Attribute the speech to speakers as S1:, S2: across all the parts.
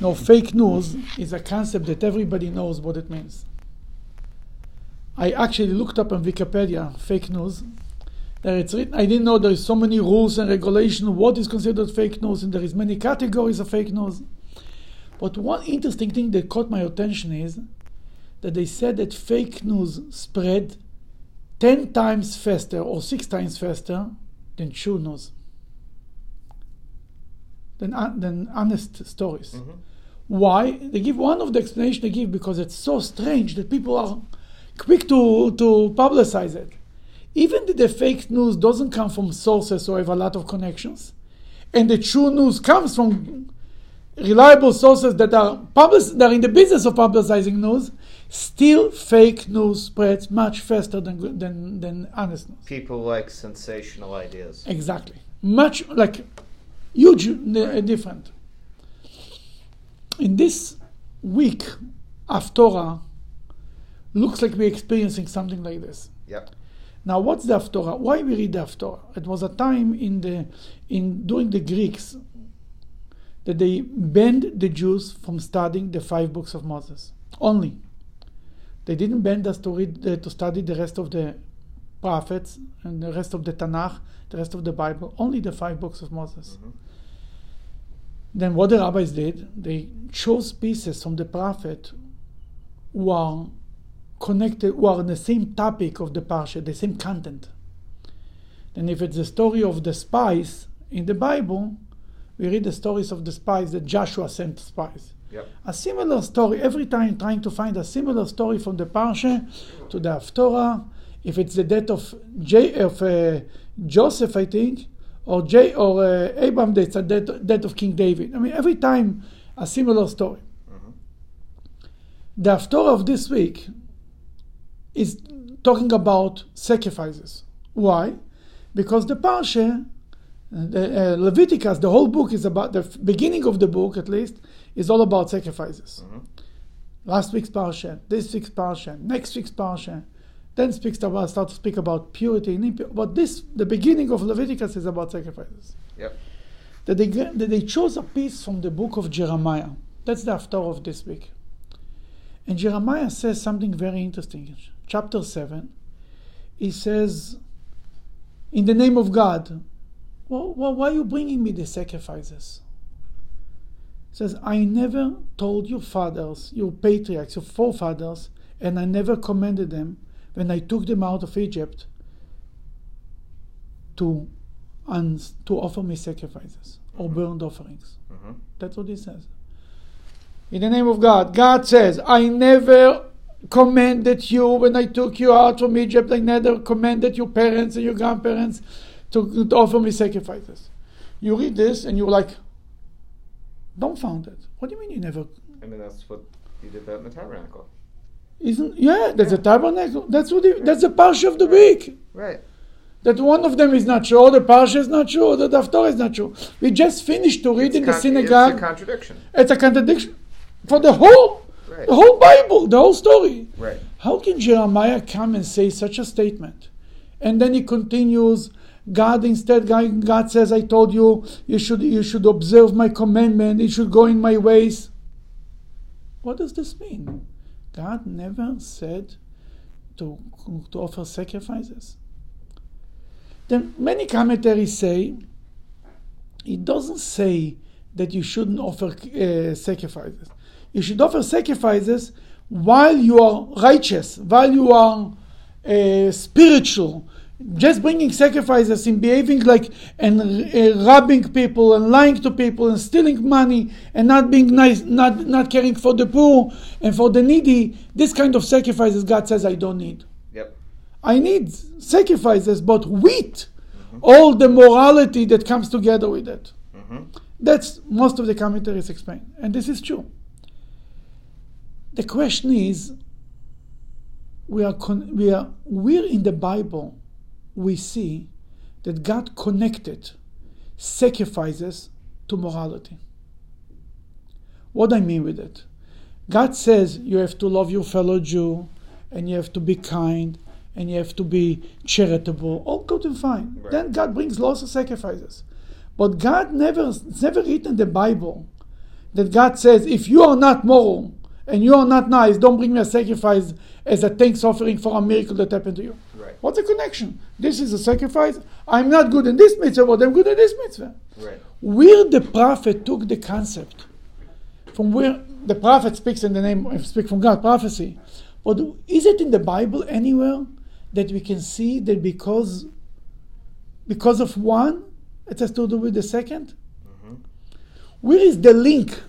S1: No, fake news is a concept that everybody knows what it means. I actually looked up on Wikipedia fake news. There it's written. I didn't know there is so many rules and regulations. What is considered fake news, and there is many categories of fake news. But one interesting thing that caught my attention is that they said that fake news spread ten times faster or six times faster than true news, than uh, than honest stories.
S2: Mm-hmm.
S1: Why? They give one of the explanation they give because it's so strange that people are quick to, to publicize it. Even if the fake news doesn't come from sources or have a lot of connections, and the true news comes from reliable sources that are public, that are in the business of publicizing news, still fake news spreads much faster than, than, than honest news.
S2: People like sensational ideas.
S1: Exactly. Much like huge uh, different. In this week of Torah, looks like we're experiencing something like this.
S2: Yep.
S1: Now, what's the Haftorah? Why we read the Haftorah? It was a time in the in during the Greeks that they banned the Jews from studying the five books of Moses only. They didn't ban us to read uh, to study the rest of the prophets and the rest of the Tanakh, the rest of the Bible. Only the five books of Moses.
S2: Mhm.
S1: Then what the rabbis did, they chose pieces from the prophet who are connected, who are in the same topic of the parsha, the same content. Then if it's the story of the spies in the Bible, we read the stories of the spies that Joshua sent spies.
S2: Yep.
S1: A similar story, every time trying to find a similar story from the parsha to the Haftorah. If it's the death of, J, of uh, Joseph, I think, or J, or uh, Abraham, it's a death, death of King David. I mean, every time a similar story.
S2: Mhm.
S1: The Haftorah of this week is talking about sacrifices. Why? Because the Parsha, the uh, Leviticus, the whole book is about, the beginning of the book at least, is all about sacrifices.
S2: Mhm.
S1: Last week's Parsha, this week's Parsha, next week's Parsha, then speaks about, start to speak about purity and impurity. But this, the beginning of Leviticus is about sacrifices.
S2: Yep.
S1: That they, that they chose a piece from the book of Jeremiah. That's the Haftarah of this week. And Jeremiah says something very interesting. Chapter 7, he says, In the name of God, well, well, why are you bringing me the sacrifices? He says, I never told your fathers, your patriarchs, your forefathers, and I never commanded them when I took them out of Egypt to, uns to offer me sacrifices or burnt offerings.
S2: Mhm.
S1: That's what he says. In the name of God, God says, I never commanded you when I took you out from Egypt, I never commanded your parents and your grandparents to, to offer me sacrifices. You read this and you're like, dumbfounded. What do you mean you never?
S2: I mean, that's what you did that in the tabernacle.
S1: Isn't yeah? That's a tabernacle. That's what. He, that's a parsha of the week.
S2: Right.
S1: That one of them is not true, the parsha is not true, the Haftarah is not true. We just finished to read
S2: It's
S1: in the synagogue.
S2: It's a contradiction.
S1: It's a contradiction for the whole,
S2: Right.
S1: the whole Bible, the whole story.
S2: Right.
S1: How can Jeremiah come and say such a statement? And then he continues, God instead, God, God says, I told you, you should, you should observe my commandment, you should go in my ways. What does this mean? God never said to, to offer sacrifices. Then many commentaries say, it doesn't say that you shouldn't offer uh, sacrifices. You should offer sacrifices while you are righteous, while you are uh, spiritual. Just bringing sacrifices and behaving like and uh, robbing people and lying to people and stealing money and not being nice, not not caring for the poor and for the needy. This kind of sacrifices, God says, I don't need.
S2: Yep.
S1: I need sacrifices, but with all the morality that comes together with it.
S2: Mhm.
S1: That's most of the commentaries explain, and this is true. The question is, we are con- we are where in the Bible we see that God connected sacrifices to morality. What I mean with it, God says you have to love your fellow Jew, and you have to be kind, and you have to be charitable. All good and fine.
S2: Right.
S1: Then God brings lots of sacrifices. But God never, it's never written in the Bible that God says, if you are not moral and you are not nice, don't bring me a sacrifice as a thanks offering for a miracle that happened to you.
S2: Right.
S1: What's the connection? This is a sacrifice. I'm not good in this mitzvah, but I'm good in this mitzvah.
S2: Right.
S1: Where the prophet took the concept, from where the prophet speaks in the name, speak from God, prophecy. But is it in the Bible anywhere that we can see that because because of one, it has to do with the 2nd mm-hmm. Where is the link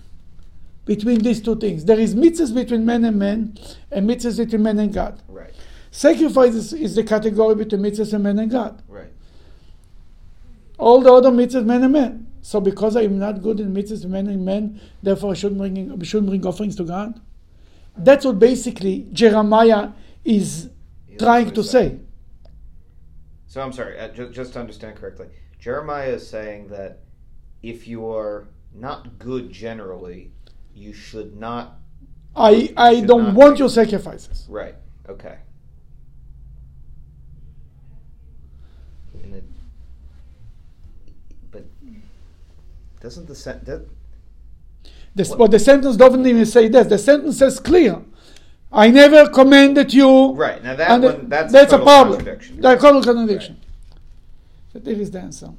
S1: between these two things? There is mitzvahs between man and man, and mitzvahs between man and God.
S2: Right.
S1: Sacrifice is, is the category between mitzvahs and man and God.
S2: Right.
S1: All the other mitzvahs, man and man. So because I am not good in mitzvahs, man and man, therefore I shouldn't bring, shouldn't bring offerings to God. That's what basically Jeremiah is trying to say.
S2: So I'm sorry, uh, ju- just to understand correctly, Jeremiah is saying that if you're not good generally, you should not.
S1: I, I
S2: should
S1: don't
S2: not
S1: want your sacrifices.
S2: Right. Okay. It, but doesn't the sen- that
S1: This,
S2: What-
S1: but the sentence doesn't even say that. The sentence says clear. I never commanded you.
S2: right now that one that's,
S1: that's a problem.
S2: contradiction.
S1: That's total contradiction. So there is the answer.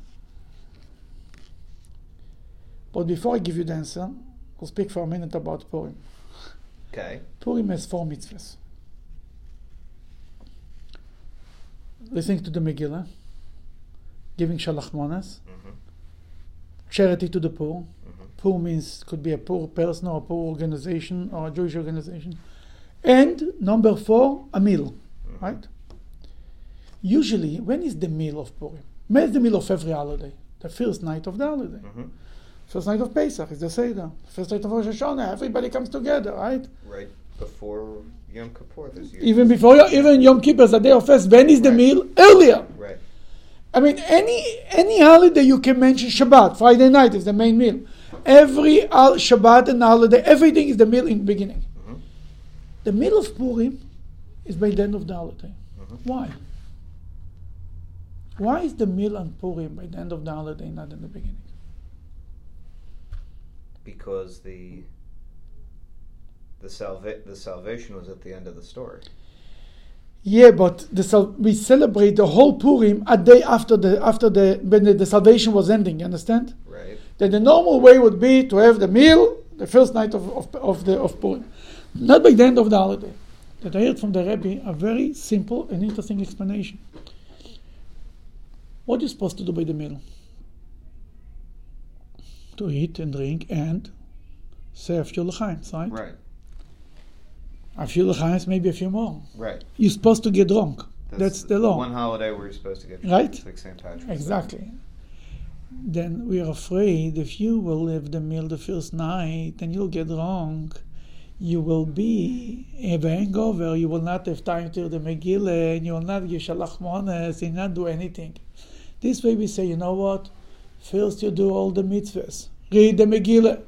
S1: But before I give you the answer, we'll speak for a minute about Purim.
S2: Okay.
S1: Purim has four mitzvahs. Listening to the Megillah, giving shalach manas,
S2: Mhm.
S1: charity to the poor.
S2: Mhm.
S1: Poor means could be a poor person or a poor organization or a Jewish organization. And number four, a meal,
S2: Mhm.
S1: right? Usually, when is the meal of Purim? When is the meal of every holiday? The first night of the holiday. First night of Pesach is the Seder. First night of Rosh Hashanah, everybody comes together, right?
S2: Right before Yom Kippur,
S1: Even before, even Yom Kippur is a day of fast. When is the meal? Earlier.
S2: right.
S1: I mean, any any holiday you can mention Shabbat. Friday night is the main meal. Every hol- Shabbat and holiday, everything is the meal in the beginning.
S2: Mhm.
S1: The meal of Purim is by the end of the holiday.
S2: Mhm.
S1: Why? Why is the meal on Purim by the end of the holiday, not in the beginning?
S2: Because the the salva- the salvation was at the end of the story.
S1: Yeah, but the sal- we celebrate the whole Purim a day after the after the when the, the salvation was ending. You understand?
S2: Right.
S1: that the normal way would be to have the meal the first night of, of, of the of Purim, not by the end of the holiday. That I heard from the Rebbe a very simple and interesting explanation. What are you supposed to do by the meal? To eat and drink and say a few l'chaims, right?
S2: Right.
S1: A few l'chaims, maybe a few more.
S2: Right.
S1: You're supposed to get drunk. That's, the law.
S2: One holiday where you're supposed to get drunk.
S1: Right?
S2: It's like St. Patrick's.
S1: Exactly. Then we are afraid if you will have the meal the first night and you'll get drunk, you will be have a hangover, you will not have time to the Megillah, and you will not give Shalach Monas, and not do anything. This way we say, you know what? First you do all the mitzvahs. Read the Megillah.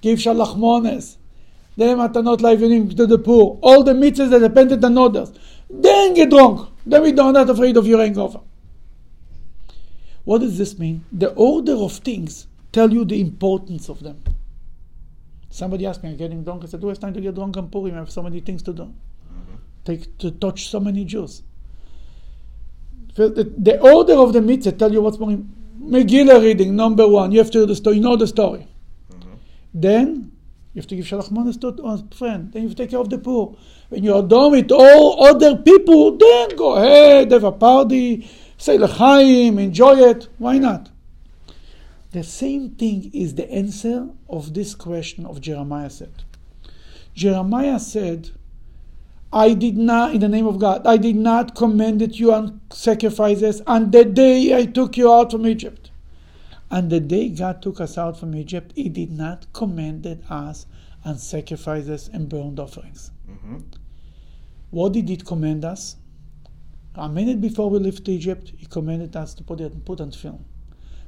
S1: Give Shalach Monas. Then matanot l'evyonim to the poor. All the mitzvahs that depended on others. Then get drunk. Then we are not afraid of your hangover. What does this mean? The order of things tell you the importance of them. Somebody asked me, I'm getting drunk. I said, do I have time to get drunk on Purim? I have so many things to do. Mm-hmm. Take to touch so many Jews. The, the order of the mitzvah tell you what's more. im- Megillah reading, number one. You have to the story. You know the story.
S2: Mhm.
S1: Then you have to give shalach manas to a friend. Then you have to take care of the poor. When you are done with all other people, then go ahead, have a party, say l'chaim, enjoy it. Why not? The same thing is the answer of this question of Jeremiah said. Jeremiah said, I did not, in the name of God, I did not command you on sacrifices on the day I took you out from Egypt. On the day God took us out from Egypt, He did not command us on sacrifices and burnt offerings.
S2: Mhm.
S1: What did He command us? A minute before we left Egypt, He commanded us to put it put on film.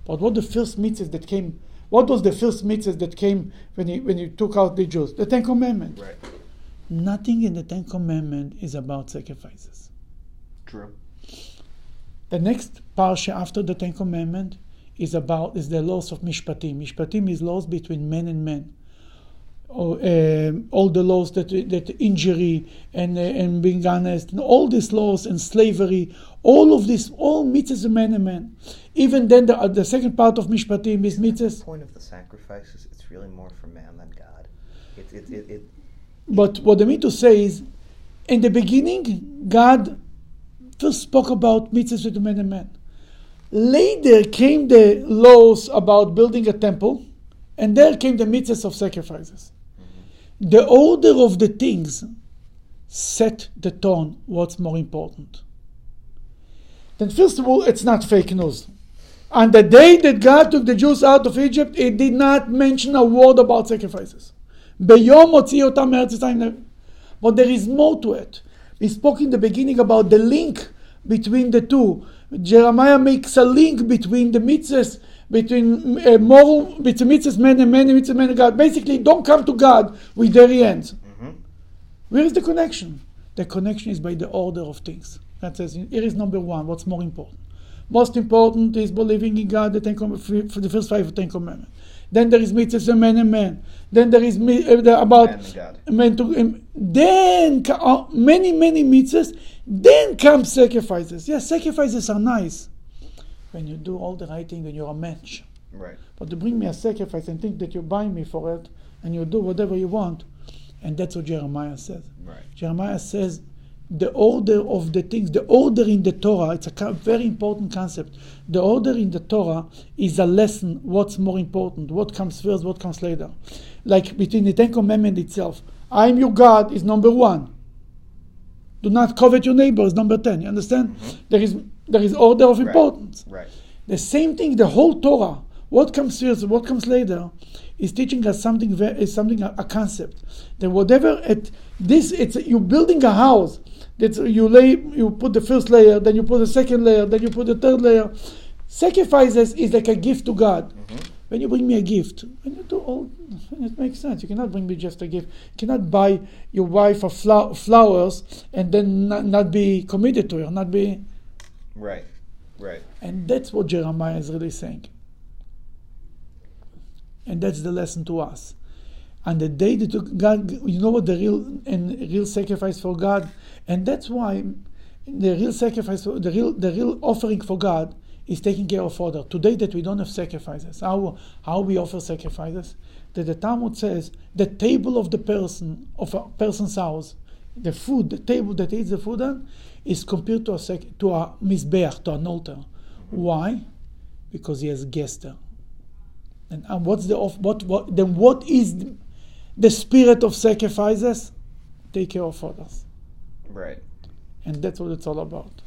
S1: But what the first mitzvahs that came? What was the first mitzvahs that came when He when He took out the Jews? The Ten Commandments.
S2: Right.
S1: Nothing in the Ten Commandments is about sacrifices.
S2: True.
S1: The next parsha after the Ten Commandments is about is the laws of mishpatim. Mishpatim is laws between men and men. or, um, all the laws that that injury and uh, and being honest, and all these laws and slavery, all of this, all mitzvahs of man and man. Even then, the, uh, the second part of Mishpatim is
S2: The
S1: mitzvahs.
S2: point of the sacrifices, it's really more for man than God. It, it, it, it,
S1: But what I mean to say is, in the beginning, God first spoke about mitzvahs with men and men. Later came the laws about building a temple, and there came the mitzvahs of sacrifices. The order of the things set the tone what's more important. Then, first of all, it's not fake news. On the day that God took the Jews out of Egypt, it did not mention a word about sacrifices. But there is more to it. We spoke in the beginning about the link between the two. Jeremiah makes a link between the mitzvahs, between uh, moral, between mitzvahs men and men and mitzvahs men and God. Basically, don't come to God with dirty hands. Where is the connection? The connection is by the order of things. That says, here is number one, what's more important? Most important is believing in God, the Ten Com- for for the first five Ten Commandments. Then there is mitzvahs of man and man. Then there is mi- uh, about
S2: Man and God.
S1: man to, um, then uh, many many mitzvahs. Then come sacrifices. Yes, sacrifices are nice when you do all the right thing and you're a mensch.
S2: right.
S1: But to bring me a sacrifice and think that you buy me for it and you do whatever you want, and that's what Jeremiah says.
S2: Right.
S1: Jeremiah says the order of the things, the order in the Torah, it's a very important concept. The order in the Torah is a lesson what's more important, what comes first, what comes later. Like between the Ten Commandments itself, I am your God is number one. Do not covet your neighbor is number ten. You understand? Mm-hmm. There is there is order of
S2: Right.
S1: importance.
S2: Right.
S1: The same thing, the whole Torah, what comes first, what comes later, is teaching us something. Is something a, a concept that whatever it this it's you're building a house. That you lay, you put the first layer, then you put the second layer, then you put the third layer. Sacrifices is like a gift to God. Mm-hmm. When you bring me a gift, when you do all, it makes sense. You cannot bring me just a gift. You cannot buy your wife a flow- flowers and then not, not be committed to her, not be.
S2: Right. Right.
S1: And that's what Jeremiah is really saying. And that's the lesson to us. And the day that God, you know what the real and real sacrifice for God, and that's why the real sacrifice, the real the real offering for God is taking care of other. Today that we don't have sacrifices, how how we offer sacrifices? That the Talmud says the table of the person of a person's house, the food, the table that eats the food on, is compared to a sec- to a mizbeach, to an altar. Why? Because he has guests there. And, and what's the of what what then what is the, the spirit of sacrifices? Take care of others,
S2: Right.
S1: and that's what it's all about.